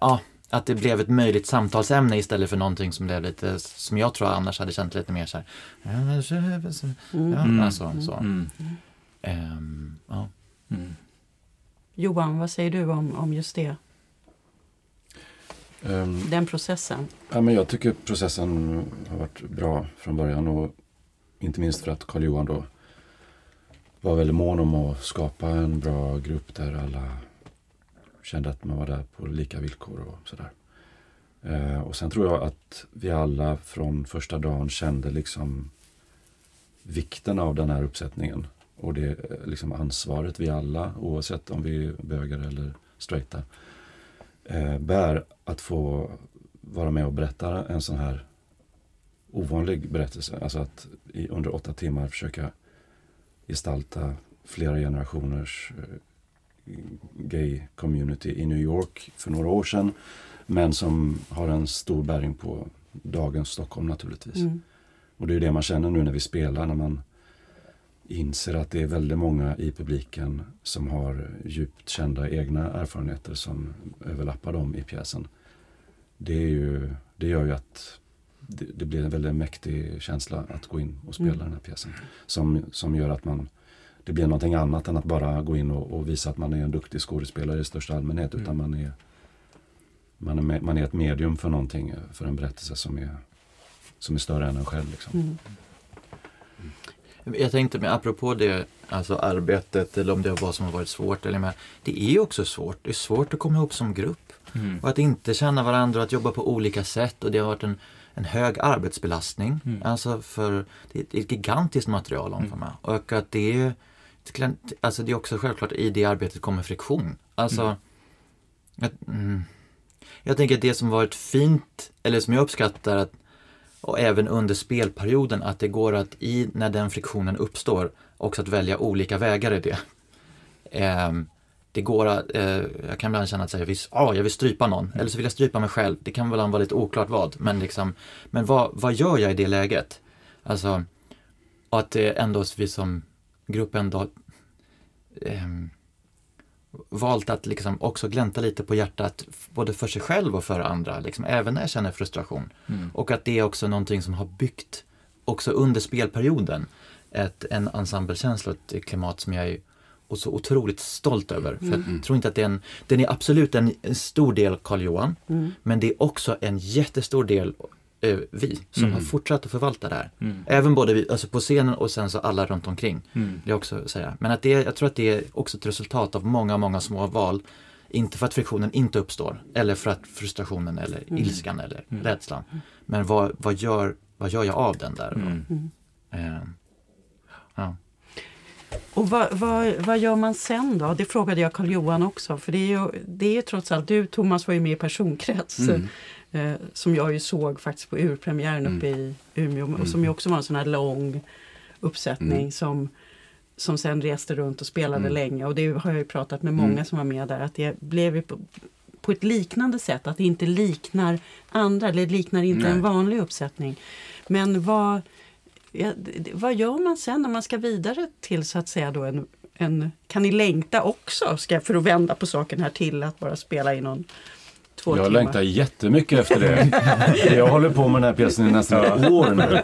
ja, att det blev ett möjligt samtalsämne istället för någonting som blev lite, som jag tror annars hade känt lite mer så här, ja, alltså, så. Mm. Ehm, ja. Mm. Johan, vad säger du om, om just det? Ehm, Den processen? Ja, men jag tycker processen har varit bra från början och inte minst för att Karl-Johan då var väldigt mån om att skapa en bra grupp där alla kände att man var där på lika villkor och sådär. Eh, och sen tror jag att vi alla från första dagen kände liksom vikten av den här uppsättningen och det eh, liksom ansvaret vi alla, oavsett om vi är bögar eller straighta, eh, bär att få vara med och berätta en sån här ovanlig berättelse. Alltså att i, under åtta timmar försöka gestalta flera generationers eh, gay community i New York för några år sedan. Men som har en stor bäring på dagens Stockholm naturligtvis. Mm. Och det är det man känner nu när vi spelar, när man inser att det är väldigt många i publiken som har djupt kända egna erfarenheter som överlappar dem i pjäsen. Det, är ju, det gör ju att det, det blir en väldigt mäktig känsla att gå in och spela Mm. den här pjäsen. Som, som gör att man det blir någonting annat än att bara gå in och, och visa att man är en duktig skådespelare i största allmänhet. Utan man är, man, är med, man är ett medium för någonting, för en berättelse som är, som är större än en själv. Liksom. Mm. Jag tänkte, men apropå det, alltså arbetet eller om det var vad som har varit svårt. Eller med, det är ju också svårt. Det är svårt att komma ihop som grupp. Mm. Och att inte känna varandra och att jobba på olika sätt. Och det har varit en, en hög arbetsbelastning. Mm. Alltså för det är ett gigantiskt material att omfamna. Och att det är Alltså det är också självklart i det arbetet kommer friktion. Alltså Mm. jag, mm, jag tänker att det som varit fint, eller som jag uppskattar att och även under spelperioden att det går att i, när den friktionen uppstår, också att välja olika vägar i det. Ehm, det går att, eh, jag kan ibland känna att säga, visst, ah, jag vill strypa någon, eller så vill jag strypa mig själv. Det kan väl vara lite oklart vad, men liksom, men vad, vad gör jag i det läget? Alltså, att det ändå vi som grupp ändå ehm, valt att liksom också glänta lite på hjärtat, både för sig själv och för andra, liksom, även när jag känner frustration. Mm. Och att det är också någonting som har byggt, också under spelperioden, ett, en ensemblekänsla och ett klimat som jag är och så otroligt stolt över. För jag tror inte att det är en, den är absolut en, en stor del Karl-Johan, Mm. men det är också en jättestor del eh, vi som Mm. har fortsatt att förvalta det här. Mm. Även både vi, alltså på scenen och sen så alla runt omkring. Mm. Jag också säga. Men att det, jag tror att det är också ett resultat av många, många små val. Inte för att friktionen inte uppstår eller för att frustrationen eller Mm. ilskan eller Mm. rädslan. Men vad, vad, gör, vad gör jag av den där? Mm. Eh, ja. Och vad, vad, vad gör man sen då? Det frågade jag Carl-Johan också. För det är ju, det är ju trots allt, du Thomas var ju med i personkrets. Mm. Eh, som jag ju såg faktiskt på urpremiären uppe i Umeå. Och som ju också var en sån här lång uppsättning Mm. som, som sen reste runt och spelade Mm. länge. Och det har jag ju pratat med många Mm. som var med där. Att det blev ju på, på ett liknande sätt. Att det inte liknar andra. Eller liknar inte Nej. en vanlig uppsättning. Men vad, ja, vad gör man sen när man ska vidare till så att säga då en, en kan ni längta också ska, för att vända på saken här till att bara spela i någon två Jag timmar? längtar jättemycket efter det. Jag håller på med den här pjäsen i nästan ett år nu.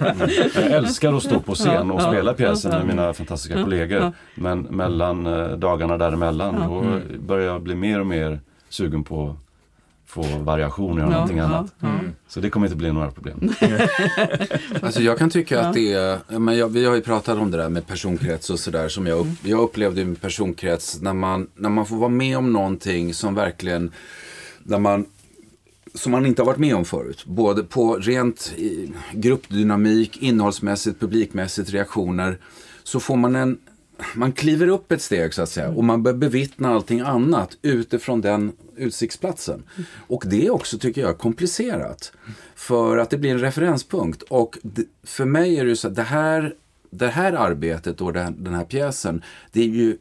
Jag älskar att stå på scen och Ja, spela ja, pjäsen ja. med mina fantastiska Ja, kollegor. ja. Men mellan eh, dagarna däremellan Ja. då Mm. börjar jag bli mer och mer sugen på få variation och göra någonting annat. ja. Mm. Så det kommer inte bli några problem. Alltså jag kan tycka Ja. att det är, ja, men jag, vi har ju pratat om det där med personkrets och sådär som jag, upp, jag upplevde med personkrets när man, när man får vara med om någonting som verkligen, där man, som man inte har varit med om förut. Både på rent i, gruppdynamik, innehållsmässigt, publikmässigt, reaktioner. Så får man en, man kliver upp ett steg så att säga och man börjar bevittna allting annat utifrån den utsiktsplatsen. Och det är också, tycker jag, komplicerat. För att det blir en referenspunkt. Och för mig är det ju så att det här, det här arbetet och den, den här pjäsen, det är ju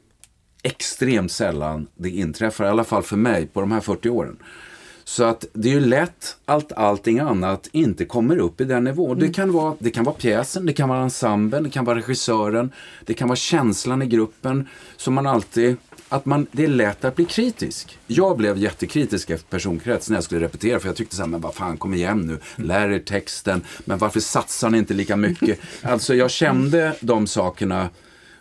extremt sällan det inträffar, i alla fall för mig, på de här 40 åren. Så att det är ju lätt att allting annat inte kommer upp i den nivån. Det, kan vara, det kan vara pjäsen, det kan vara ensemblen, det kan vara regissören, det kan vara känslan i gruppen. Som man alltid, att man, det är lätt att bli kritisk. Jag blev jättekritisk efter personkrets när jag skulle repetera för jag tyckte så här, men vad fan kom igen nu, lär er texten, men varför satsar ni inte lika mycket? Alltså jag kände de sakerna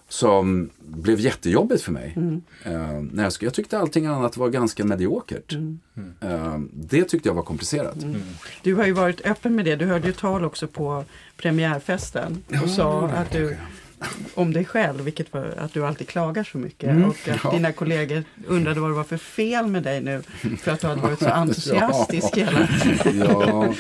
som blev jättejobbigt för mig. Eh, när jag, tyckte allting annat var ganska mediokert. Eh, det tyckte jag var komplicerat. Du har ju varit öppen med det. Du hörde ju tal också på premiärfesten och sa att du om dig själv, vilket var att du alltid klagar så mycket Mm, och att ja. dina kollegor undrade vad det var för fel med dig nu för att du hade varit så entusiastisk hela Ja.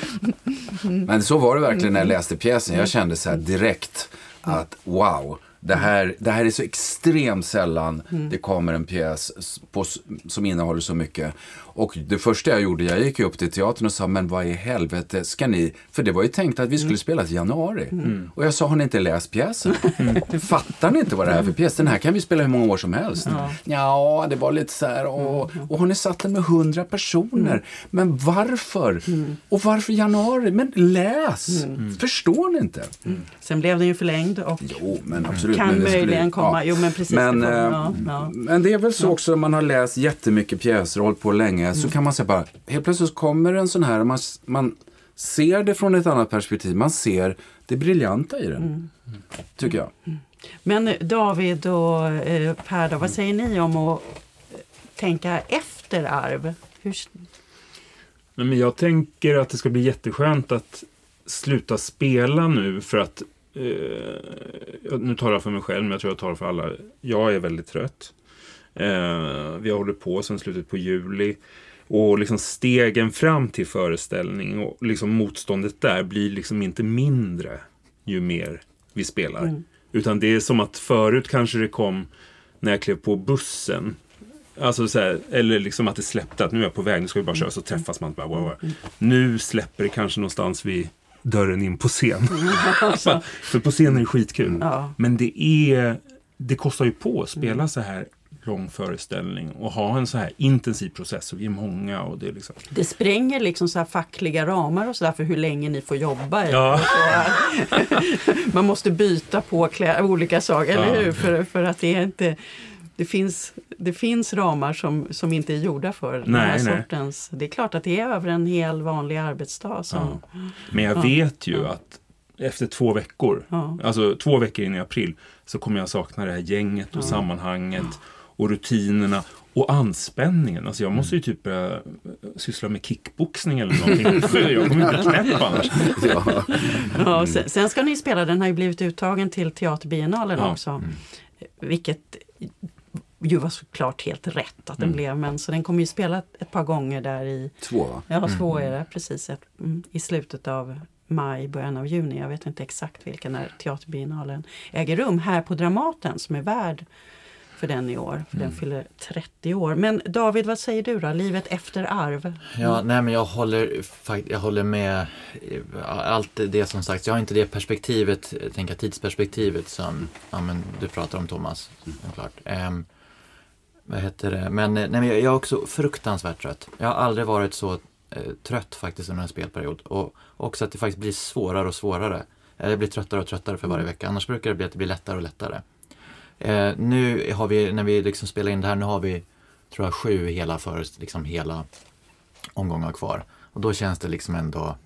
Men så var det verkligen när jag läste pjäsen. Jag kände så här direkt att wow, Det här, det här är så extremt sällan det kommer en pjäs på, som innehåller så mycket. Och det första jag gjorde, jag gick upp till teatern och sa, men vad i helvete ska ni... För det var ju tänkt att vi skulle spela i januari. Och jag sa, har ni inte läst pjäsen? Fattar ni inte vad det här är för pjäs? Den här kan vi spela hur många år som helst. Ja, det var lite så här, och, och har ni satt den med hundra personer? Men varför? Och varför januari? Men läs! Förstår ni inte? Sen blev den ju förlängd och Jo, men absolut. Kan men möjligen komma. Jo, men precis. Men, det kommer, eh, ja, ja. Men det är väl så också om man har läst jättemycket pjäser och hållit på länge så kan man säga bara, helt plötsligt kommer en sån här, man, man ser det från ett annat perspektiv. Man ser det briljanta i den. Tycker jag. Men David och eh, Per, då, vad säger ni om att eh, tänka efter arv? Hur, Nej, men jag tänker att det ska bli jätteskönt att sluta spela nu för att eh, nu talar jag för mig själv, men jag tror jag talar för alla. Jag är väldigt trött. Eh, vi har hållit på sedan slutet på juli. Och liksom stegen fram till föreställning och liksom motståndet där blir liksom inte mindre ju mer vi spelar. Utan det är som att förut kanske det kom när jag klev på bussen. Alltså så här, eller liksom att det släppte att nu är jag på väg, nu ska vi bara köra, så träffas man. Bara, wow, wow. Nu släpper det kanske någonstans vid dörren in på scen. För på scen är det skitkul. ja. Men det är det kostar ju på att spela så här lång föreställning och ha en så här intensiv process och vi är många och det är liksom Det spränger liksom så här fackliga ramar och sådär för hur länge ni får jobba. Ja. Så. Man måste byta på olika saker, eller Ja. hur? För, för att det är inte... Det finns, det finns ramar som, som inte är gjorda för den här Nej, nej. sortens... Det är klart att det är över en hel vanlig arbetsdag. Som, Men jag Ja. vet ju att efter två veckor, Ja. alltså två veckor in i april, så kommer jag sakna det här gänget och sammanhanget och rutinerna och anspänningen. Alltså jag måste ju typ börja syssla med kickboxning eller någonting. jag kommer bli knäpp annars. Ja. Ja, sen, sen ska ni spela, den har ju blivit uttagen till Teaterbiennalen Ja. också. Vilket ju var såklart helt rätt att den blev. Men så den kommer ju spela ett, par gånger där i, Två, va? ja två är det precis, ett, mm, i slutet av maj, början av juni. Jag vet inte exakt vilken när Teaterbiennalen äger rum. Här på Dramaten som är värd för den i år. För den fyller 30 år. Men David, vad säger du då? Livet efter arv? Ja, nej men jag håller, jag håller med eh, allt det som sagt. Jag har inte det perspektivet, tänker tidsperspektivet som ja, men du pratar om Thomas. Såklart. Ehm, vad heter det? Men, eh, nej, men jag är också fruktansvärt trött. Jag har aldrig varit så eh, trött faktiskt under en spelperiod. Och också att det faktiskt blir svårare och svårare. Jag blir tröttare och tröttare för varje vecka. Annars brukar det bli att det blir lättare och lättare. Eh, nu har vi, när vi liksom spelar in det här, nu har vi tror jag sju hela, för, liksom hela omgångar kvar. Och då känns det liksom ändå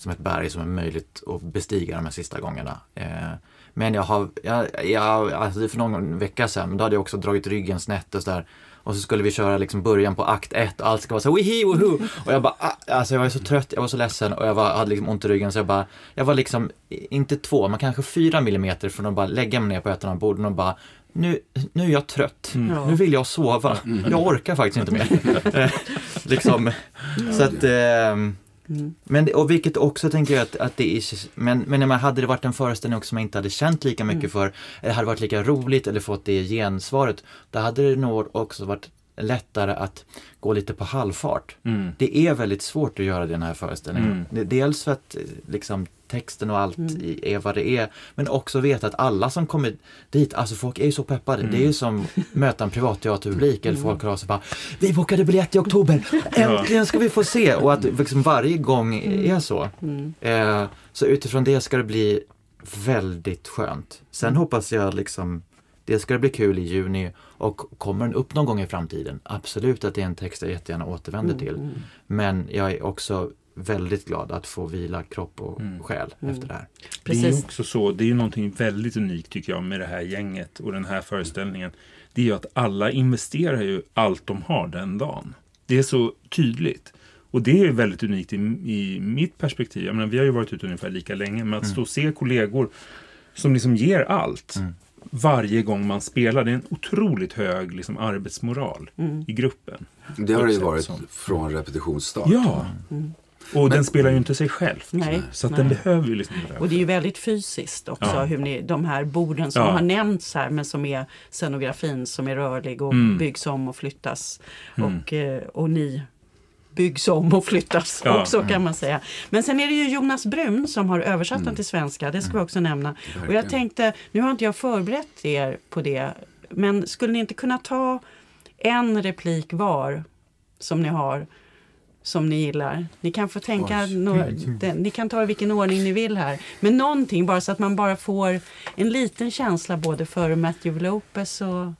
som ett berg som är möjligt att bestiga de här sista gångerna. Eh, men jag har, jag, jag, alltså för någon vecka sedan, då hade jag också dragit ryggen snett och sådär. Och så skulle vi köra liksom början på akt ett och allt ska vara så wihi woho. Och jag bara, ah, alltså jag var så trött, jag var så ledsen och jag var, hade liksom ont i ryggen så jag bara, jag var liksom, inte två, men kanske fyra millimeter från att bara lägga mig ner på ett av borden och bara, nu, nu är jag trött. Ja. Nu vill jag sova. Jag orkar faktiskt inte mer. Eh, liksom, så att, ehm, men, och vilket också tänker jag att, att det är, men, men man hade det varit en föreställning också som man inte hade känt lika mycket för, eller hade varit lika roligt eller fått det gensvaret, då hade det nog också varit lättare att gå lite på halvfart. Mm. Det är väldigt svårt att göra det i den här föreställningen. Mm. Dels för att eh, liksom, texten och allt i- är vad det är, men också veta att alla som kommer dit, alltså folk är ju så peppade. Det är ju som möta en privatteaterpublik eller folk hör av sig bara Vi bokade biljett i oktober, äntligen ska vi få se! Och att liksom varje gång är så. Eh, så utifrån det ska det bli väldigt skönt. Sen hoppas jag liksom det ska bli kul i juni och kommer den upp någon gång i framtiden, absolut att det är en text jag jättegärna återvänder till. Men jag är också väldigt glad att få vila kropp och själ efter det här. Det är ju Precis. också så, det är ju någonting väldigt unikt tycker jag med det här gänget och den här föreställningen. Det är ju att alla investerar ju allt de har den dagen. Det är så tydligt. Och det är väldigt unikt i, i mitt perspektiv. Jag menar, vi har ju varit ute ungefär lika länge, men att stå och se kollegor som liksom ger allt varje gång man spelar. Det är en otroligt hög liksom, arbetsmoral i gruppen. Det har det ju varit som- från repetitionsstart. Ja, Och den spelar ju inte sig själv. Nej, Så att nej. den behöver ju liksom. Och det är ju väldigt fysiskt också, Ja. hur ni, de här borden som Ja. har nämnts här men som är scenografin som är rörlig och Mm. byggs om och flyttas. Mm. Och, eh, och ni byggs om och flyttas Ja. också kan man säga. Men sen är det ju Jonas Brun som har översatt den till svenska, det ska vi också nämna. Och jag tänkte, nu har inte jag förberett er på det, men skulle ni inte kunna ta en replik var som ni har som ni gillar. Ni kan få tänka, några, den, ni kan ta i vilken ordning ni vill här. Men någonting bara så att man bara får en liten känsla både för Matthew Lopez och,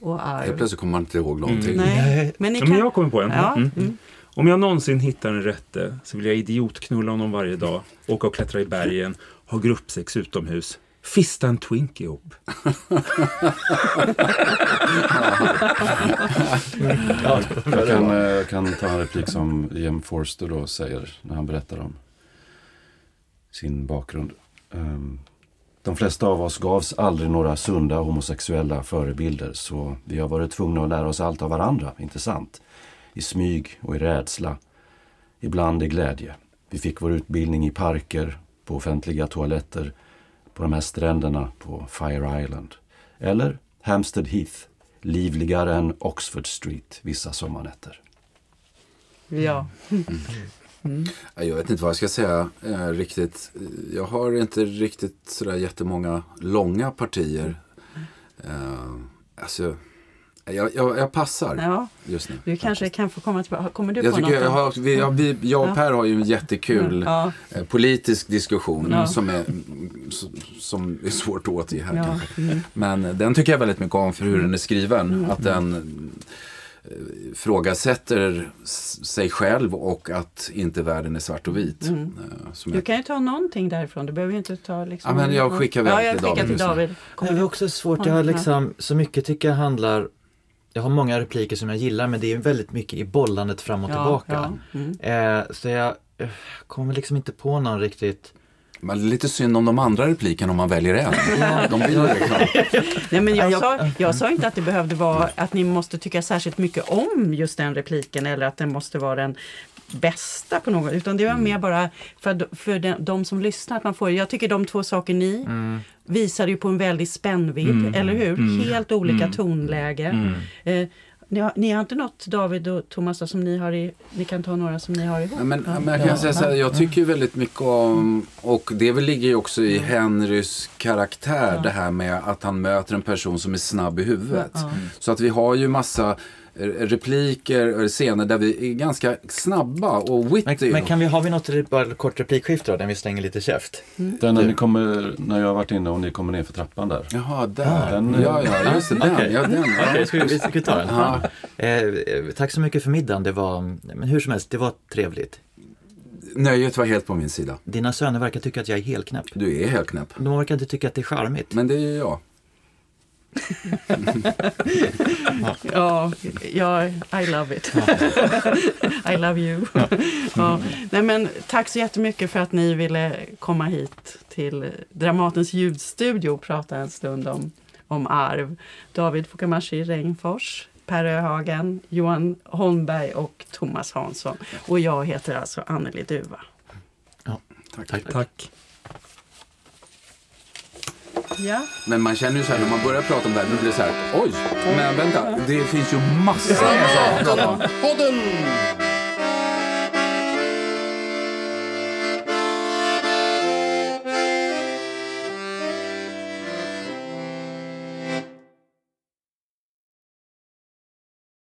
och Helt Arv. plötsligt kommer man inte ihåg någonting. Nej, men ni kan... men jag kommer på en. Ja, Mm. mm. Om jag någonsin hittar en rätte så vill jag idiotknulla honom varje dag, åka och klättra i bergen, ha gruppsex utomhus, fista en twink ihop. Jag kan, eh, kan ta en replik som Jem Forster då säger när han berättar om sin bakgrund. Ehm, De flesta av oss gavs aldrig några sunda homosexuella förebilder så vi har varit tvungna att lära oss allt av varandra, inte sant? I smyg och i rädsla. Ibland i glädje. Vi fick vår utbildning i parker, på offentliga toaletter, på de här stränderna på Fire Island. Eller Hampstead Heath, livligare än Oxford Street vissa sommarnätter. Ja. Ja, Jag vet inte vad jag ska säga eh, riktigt. Jag har inte riktigt sådär jättemånga långa partier. Eh, alltså, jag, jag, jag passar ja, just nu. du kanske kan få komma tillbaka. Kommer du Jag, på något? jag, har, vi, ja, vi, jag och. Per har ju en jättekul Ja, eh, politisk diskussion Ja. som, är, som, är svårt att återge här. Mm. Men den tycker jag väldigt mycket om för hur den är skriven. Att den ifrågasätter s- sig själv och att inte världen är svart och vit. Mm. Eh, Du jag, kan ju ta någonting därifrån. Du behöver ju inte ta liksom... Ja, men jag skickar iväg Ja, jag till skickar David till nu. David. Det är också svårt. Jag har liksom, så mycket tycker jag handlar jag har många repliker som jag gillar men det är väldigt mycket i bollandet fram och tillbaka. Ja, mm. Eh, så jag eh, kommer liksom inte på någon riktigt. Men det är lite synd om de andra replikerna om man väljer en. De blir ju Nej, men jag, Ja, jag- sa, jag sa inte att det behövde vara att ni måste tycka särskilt mycket om just den repliken eller att den måste vara den bästa på något utan det var mer bara för, för de, de som lyssnar. Att man får, jag tycker de två saker ni visade ju på en väldig spännvidd, Mm. eller hur? Mm. Helt olika Mm. tonläge. Mm. Eh, ni, har, ni har inte något David och Thomas som ni har i, ni kan ta några som ni har ihop? Ja, men, Ja. men jag kan säga så här, jag tycker ju väldigt mycket om, och det väl ligger ju också i Henrys karaktär, Ja. det här med att han möter en person som är snabb i huvudet. Ja. Så att vi har ju massa repliker, eller scener där vi är ganska snabba och Men, witty. men kan vi, har vi något bara kort replikskifte då, där vi slänger lite käft? Den när, ni kommer, när jag har varit inne och ni kommer ner för trappan där. Jaha, där. Den- ja, ja, just det. Den. Okej. Ja, den. Ja. Okej, ska vi, vi ska ta den? Ja. Eh, eh, tack så mycket för middagen. Det var, men hur som helst, det var trevligt. Nöjet var helt på min sida. Dina söner verkar tycka att jag är helknäpp. Du är helt knäpp. De verkar inte tycka att det är charmigt. Men det är ju jag. Ja, ja, I love it. I love you. ja. Nej, men, tack så jättemycket för att ni ville komma hit till Dramatens ljudstudio och prata en stund om, om arv. David Fukamashi Regnfors, Per Öhagen, Johan Holmberg och Thomas Hansson. Och jag heter alltså Anneli Duva. Tack. Tack. Tack. Ja. Men man känner ju så här när man börjar prata om det här, då blir det så här, oj, men vänta, det finns ju massor med saker att prata om.